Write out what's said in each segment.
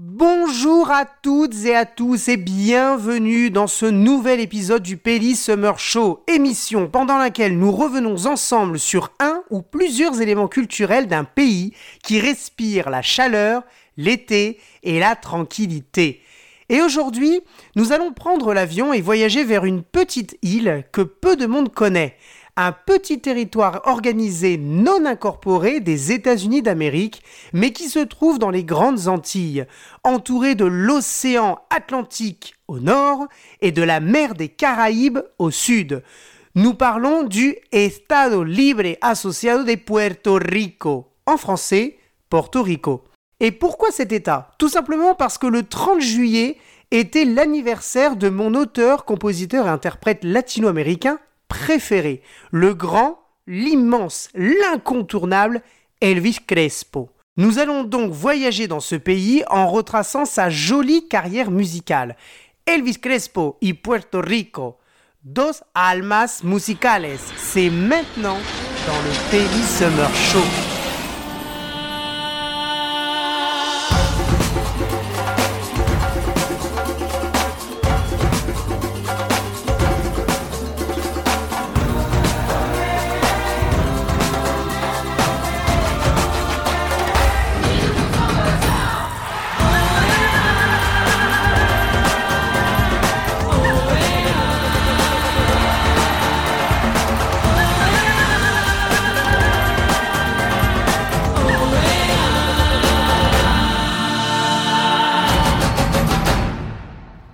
Bonjour à toutes et à tous et bienvenue dans ce nouvel épisode du Pelly Summer Show, émission pendant laquelle nous revenons ensemble sur un ou plusieurs éléments culturels d'un pays qui respire la chaleur, l'été et la tranquillité. Et aujourd'hui, nous allons prendre l'avion et voyager vers une petite île que peu de monde connaît un petit territoire organisé non incorporé des États-Unis d'Amérique, mais qui se trouve dans les grandes Antilles, entouré de l'océan Atlantique au nord et de la mer des Caraïbes au sud. Nous parlons du Estado Libre Asociado de Puerto Rico, en français Porto Rico. Et pourquoi cet État? Tout simplement parce que le 30 juillet était l'anniversaire de mon auteur, compositeur et interprète latino-américain préféré, le grand, l'immense, l'incontournable Elvis Crespo. Nous allons donc voyager dans ce pays en retraçant sa jolie carrière musicale. Elvis Crespo y Puerto Rico, dos almas musicales. C'est maintenant dans le Pays Summer Show.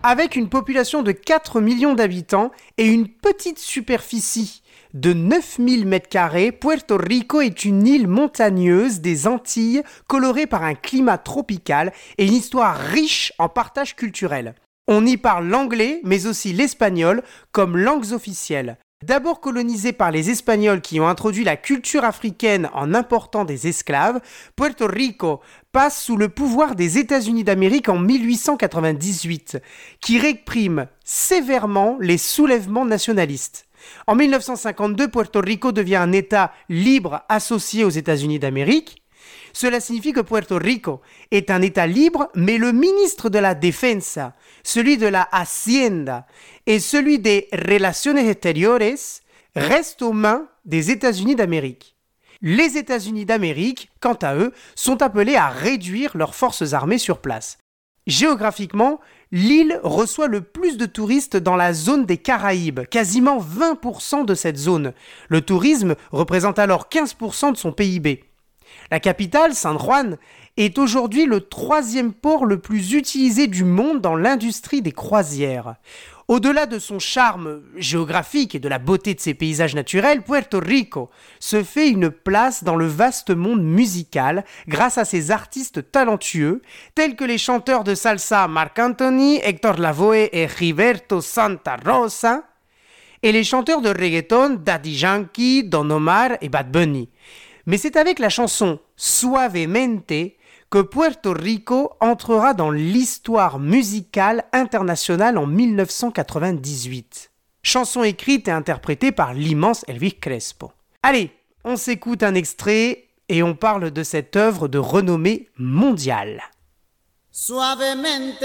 Avec une population de 4 millions d'habitants et une petite superficie de 9000 m2, Puerto Rico est une île montagneuse des Antilles colorée par un climat tropical et une histoire riche en partage culturel. On y parle l'anglais mais aussi l'espagnol comme langues officielles. D'abord colonisé par les Espagnols qui ont introduit la culture africaine en important des esclaves, Puerto Rico passe sous le pouvoir des États-Unis d'Amérique en 1898, qui réprime sévèrement les soulèvements nationalistes. En 1952, Puerto Rico devient un État libre associé aux États-Unis d'Amérique. Cela signifie que Puerto Rico est un État libre, mais le ministre de la Defensa, celui de la Hacienda et celui des Relaciones Exteriores restent aux mains des États-Unis d'Amérique. Les États-Unis d'Amérique, quant à eux, sont appelés à réduire leurs forces armées sur place. Géographiquement, l'île reçoit le plus de touristes dans la zone des Caraïbes, quasiment 20% de cette zone. Le tourisme représente alors 15% de son PIB. La capitale, San Juan, est aujourd'hui le troisième port le plus utilisé du monde dans l'industrie des croisières. Au-delà de son charme géographique et de la beauté de ses paysages naturels, Puerto Rico se fait une place dans le vaste monde musical grâce à ses artistes talentueux tels que les chanteurs de salsa Marc Anthony, Héctor Lavoe et Gilberto Santa Rosa et les chanteurs de reggaeton Daddy Yankee, Don Omar et Bad Bunny. Mais c'est avec la chanson Suavemente que Puerto Rico entrera dans l'histoire musicale internationale en 1998. Chanson écrite et interprétée par l'immense Elvis Crespo. Allez, on s'écoute un extrait et on parle de cette œuvre de renommée mondiale. Suavemente,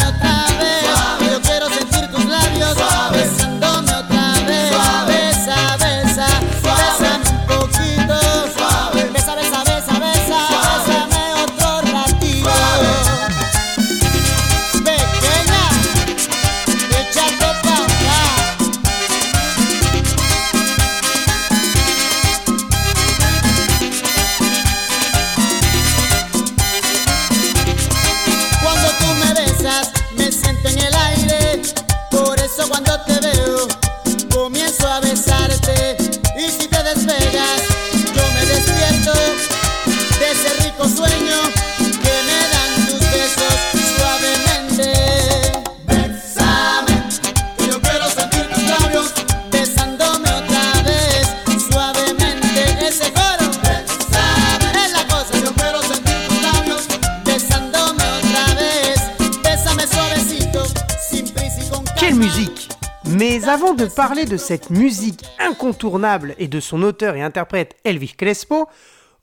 avant de parler de cette musique incontournable et de son auteur et interprète Elvis Crespo,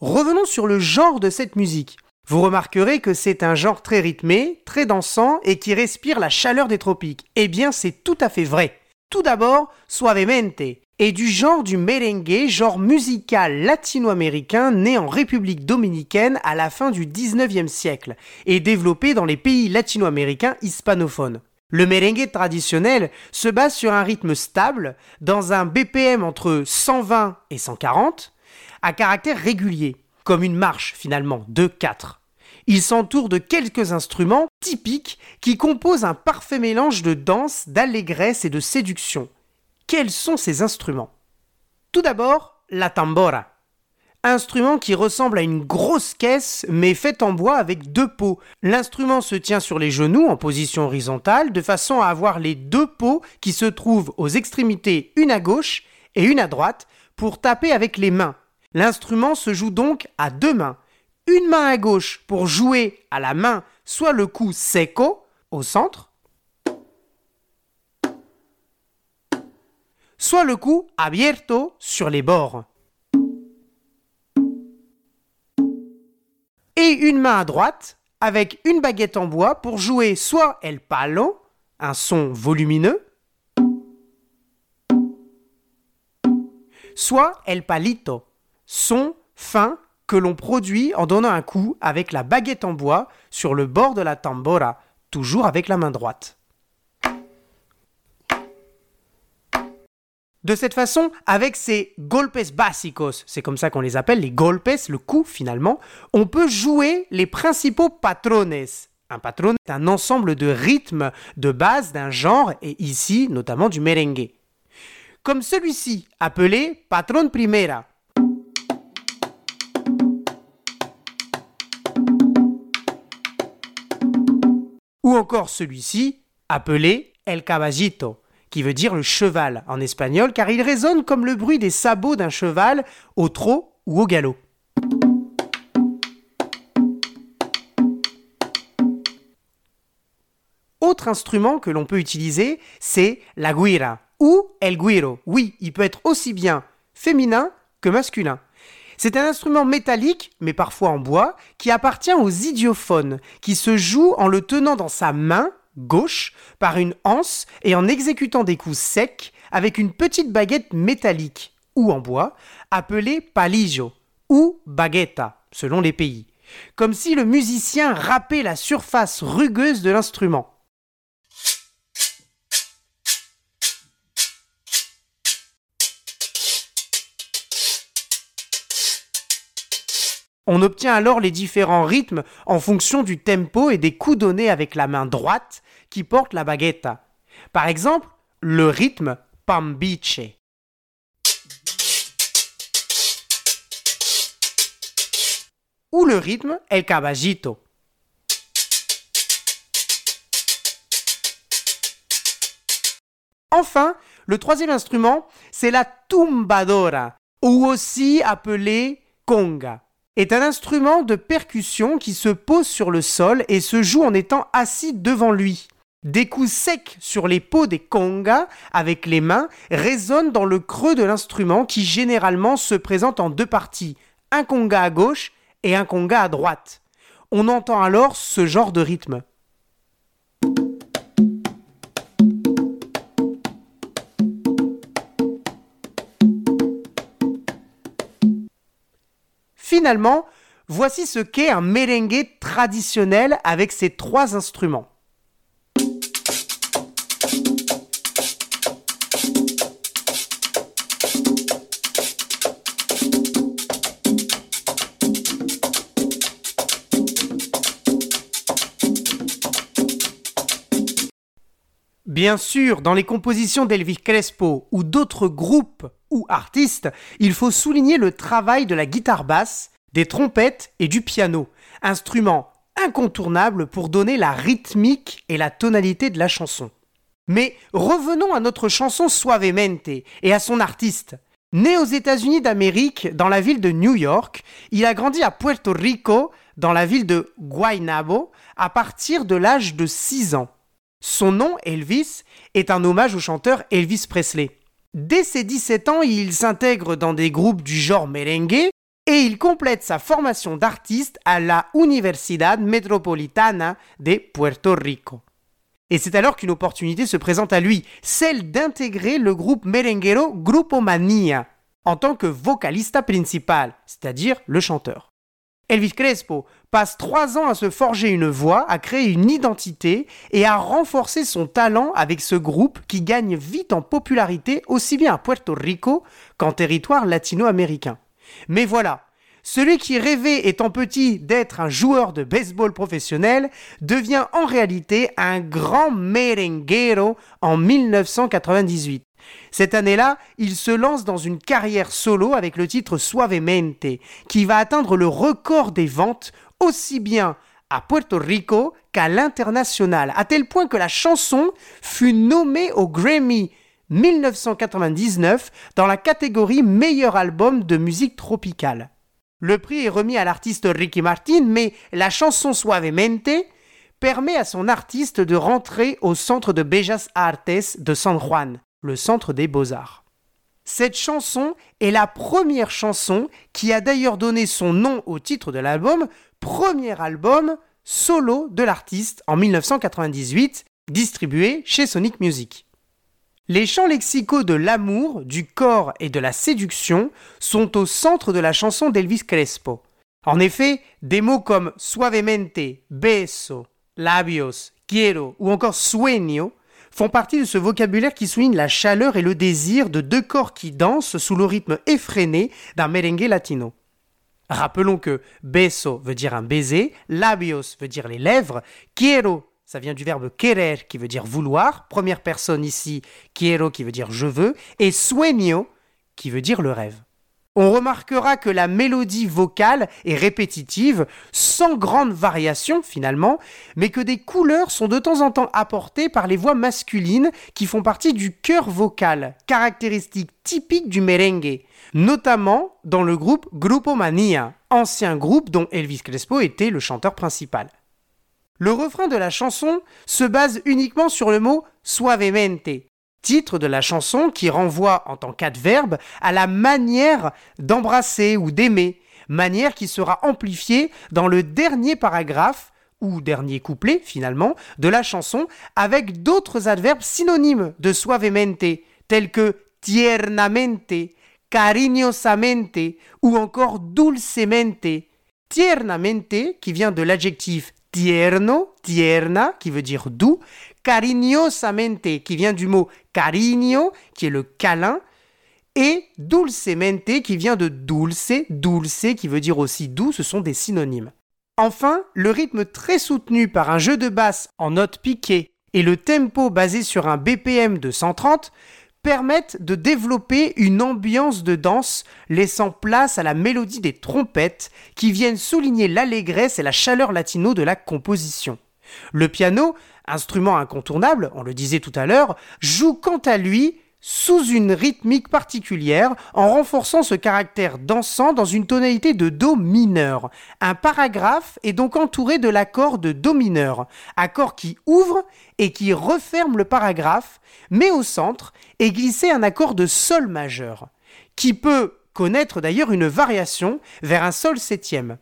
revenons sur le genre de cette musique. Vous remarquerez que c'est un genre très rythmé, très dansant et qui respire la chaleur des tropiques. Eh bien, c'est tout à fait vrai. Tout d'abord, Suavemente est du genre du merengue, genre musical latino-américain né en République dominicaine à la fin du 19e siècle et développé dans les pays latino-américains hispanophones. Le merengue traditionnel se base sur un rythme stable, dans un BPM entre 120 et 140, à caractère régulier, comme une marche finalement, de 4. Il s'entoure de quelques instruments typiques qui composent un parfait mélange de danse, d'allégresse et de séduction. Quels sont ces instruments? Tout d'abord, la tambora instrument qui ressemble à une grosse caisse mais faite en bois avec deux pots. L'instrument se tient sur les genoux en position horizontale de façon à avoir les deux pots qui se trouvent aux extrémités une à gauche et une à droite pour taper avec les mains. L'instrument se joue donc à deux mains. Une main à gauche pour jouer à la main soit le coup seco au centre, soit le coup abierto sur les bords. Une main à droite avec une baguette en bois pour jouer soit el palo, un son volumineux, soit el palito, son fin que l'on produit en donnant un coup avec la baguette en bois sur le bord de la tambora, toujours avec la main droite. De cette façon, avec ces golpes básicos, c'est comme ça qu'on les appelle, les golpes, le coup finalement, on peut jouer les principaux patrones. Un patron est un ensemble de rythmes de base d'un genre, et ici notamment du merengue. Comme celui-ci, appelé patron primera. Ou encore celui-ci, appelé el caballito qui veut dire le cheval en espagnol, car il résonne comme le bruit des sabots d'un cheval au trot ou au galop. Autre instrument que l'on peut utiliser, c'est la guira ou el guiro. Oui, il peut être aussi bien féminin que masculin. C'est un instrument métallique, mais parfois en bois, qui appartient aux idiophones, qui se joue en le tenant dans sa main gauche par une anse et en exécutant des coups secs avec une petite baguette métallique ou en bois appelée palillo ou baguetta selon les pays, comme si le musicien râpait la surface rugueuse de l'instrument. On obtient alors les différents rythmes en fonction du tempo et des coups donnés avec la main droite qui porte la baguette. Par exemple, le rythme pambiche. Ou le rythme el caballito. Enfin, le troisième instrument, c'est la tumbadora, ou aussi appelée conga est un instrument de percussion qui se pose sur le sol et se joue en étant assis devant lui. Des coups secs sur les peaux des congas avec les mains résonnent dans le creux de l'instrument qui généralement se présente en deux parties, un conga à gauche et un conga à droite. On entend alors ce genre de rythme. Finalement, voici ce qu'est un merengue traditionnel avec ses trois instruments. Bien sûr, dans les compositions d'Elvis Crespo ou d'autres groupes ou artistes, il faut souligner le travail de la guitare basse, des trompettes et du piano, instruments incontournables pour donner la rythmique et la tonalité de la chanson. Mais revenons à notre chanson Suavemente et à son artiste. Né aux États-Unis d'Amérique, dans la ville de New York, il a grandi à Puerto Rico, dans la ville de Guaynabo, à partir de l'âge de 6 ans. Son nom, Elvis, est un hommage au chanteur Elvis Presley. Dès ses 17 ans, il s'intègre dans des groupes du genre merengue et il complète sa formation d'artiste à la Universidad Metropolitana de Puerto Rico. Et c'est alors qu'une opportunité se présente à lui, celle d'intégrer le groupe merenguero Grupo Mania en tant que vocalista principal, c'est-à-dire le chanteur. Elvis Crespo passe trois ans à se forger une voix, à créer une identité et à renforcer son talent avec ce groupe qui gagne vite en popularité aussi bien à Puerto Rico qu'en territoire latino-américain. Mais voilà, celui qui rêvait étant petit d'être un joueur de baseball professionnel devient en réalité un grand merenguero en 1998. Cette année-là, il se lance dans une carrière solo avec le titre Suavemente, qui va atteindre le record des ventes aussi bien à Puerto Rico qu'à l'international, à tel point que la chanson fut nommée au Grammy 1999 dans la catégorie meilleur album de musique tropicale. Le prix est remis à l'artiste Ricky Martin, mais la chanson Suavemente permet à son artiste de rentrer au centre de Bellas Artes de San Juan le Centre des Beaux-Arts. Cette chanson est la première chanson qui a d'ailleurs donné son nom au titre de l'album, premier album solo de l'artiste en 1998, distribué chez Sonic Music. Les chants lexicaux de l'amour, du corps et de la séduction sont au centre de la chanson d'Elvis Crespo. En effet, des mots comme suavemente, beso, labios, quiero ou encore sueño font partie de ce vocabulaire qui souligne la chaleur et le désir de deux corps qui dansent sous le rythme effréné d'un merengue latino. Rappelons que beso veut dire un baiser, labios veut dire les lèvres, quiero ça vient du verbe querer qui veut dire vouloir, première personne ici, quiero qui veut dire je veux, et sueño qui veut dire le rêve. On remarquera que la mélodie vocale est répétitive, sans grande variation finalement, mais que des couleurs sont de temps en temps apportées par les voix masculines qui font partie du chœur vocal, caractéristique typique du merengue, notamment dans le groupe Grupo Mania, ancien groupe dont Elvis Crespo était le chanteur principal. Le refrain de la chanson se base uniquement sur le mot suavemente, titre de la chanson qui renvoie en tant qu'adverbe à la manière d'embrasser ou d'aimer, manière qui sera amplifiée dans le dernier paragraphe ou dernier couplet finalement de la chanson avec d'autres adverbes synonymes de suavemente tels que tiernamente, cariñosamente ou encore dulcemente. Tiernamente qui vient de l'adjectif tierno, tierna qui veut dire doux, cariñosamente, qui vient du mot cariño, qui est le câlin, et dulcemente, qui vient de dulce, dulce, qui veut dire aussi doux, ce sont des synonymes. Enfin, le rythme très soutenu par un jeu de basse en notes piquées et le tempo basé sur un BPM de 130 permettent de développer une ambiance de danse laissant place à la mélodie des trompettes qui viennent souligner l'allégresse et la chaleur latino de la composition. Le piano instrument incontournable, on le disait tout à l'heure, joue quant à lui sous une rythmique particulière en renforçant ce caractère dansant dans une tonalité de Do mineur. Un paragraphe est donc entouré de l'accord de Do mineur, accord qui ouvre et qui referme le paragraphe, mais au centre est glissé un accord de Sol majeur, qui peut connaître d'ailleurs une variation vers un Sol septième.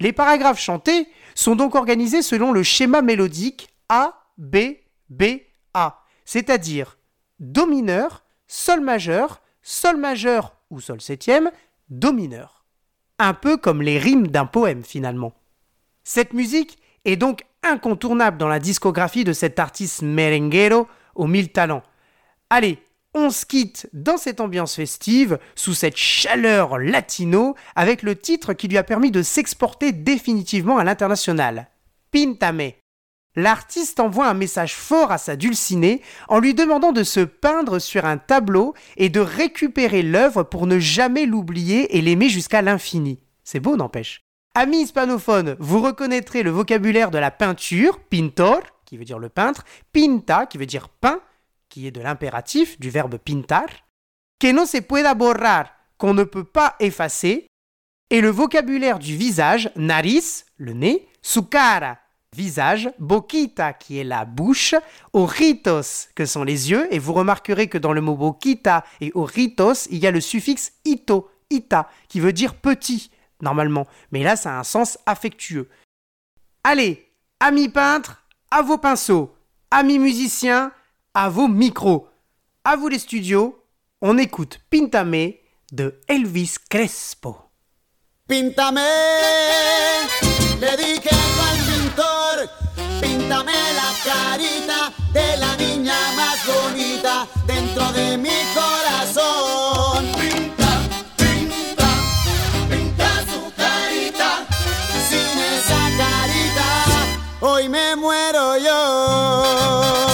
Les paragraphes chantés sont donc organisés selon le schéma mélodique a, B, B, A, c'est-à-dire Do mineur, Sol majeur, Sol majeur ou Sol septième, Do mineur. Un peu comme les rimes d'un poème finalement. Cette musique est donc incontournable dans la discographie de cet artiste merenguero aux mille talents. Allez, on se quitte dans cette ambiance festive, sous cette chaleur latino, avec le titre qui lui a permis de s'exporter définitivement à l'international. Pintame, L'artiste envoie un message fort à sa dulcinée en lui demandant de se peindre sur un tableau et de récupérer l'œuvre pour ne jamais l'oublier et l'aimer jusqu'à l'infini. C'est beau, n'empêche. Amis hispanophones, vous reconnaîtrez le vocabulaire de la peinture, pintor, qui veut dire le peintre, pinta, qui veut dire peint, qui est de l'impératif, du verbe pintar, que no se pueda borrar, qu'on ne peut pas effacer, et le vocabulaire du visage, nariz, le nez, su cara, visage, boquita qui est la bouche, ojitos que sont les yeux, et vous remarquerez que dans le mot boquita et ojitos, il y a le suffixe ito, ita, qui veut dire petit, normalement, mais là ça a un sens affectueux. Allez, amis peintres, à vos pinceaux, amis musiciens, à vos micros, à vous les studios, on écoute Pintame de Elvis Crespo. Al píntame la carita de la niña más bonita dentro de mi corazón. Pinta, pinta, pinta su carita, sin esa carita, hoy me muero yo.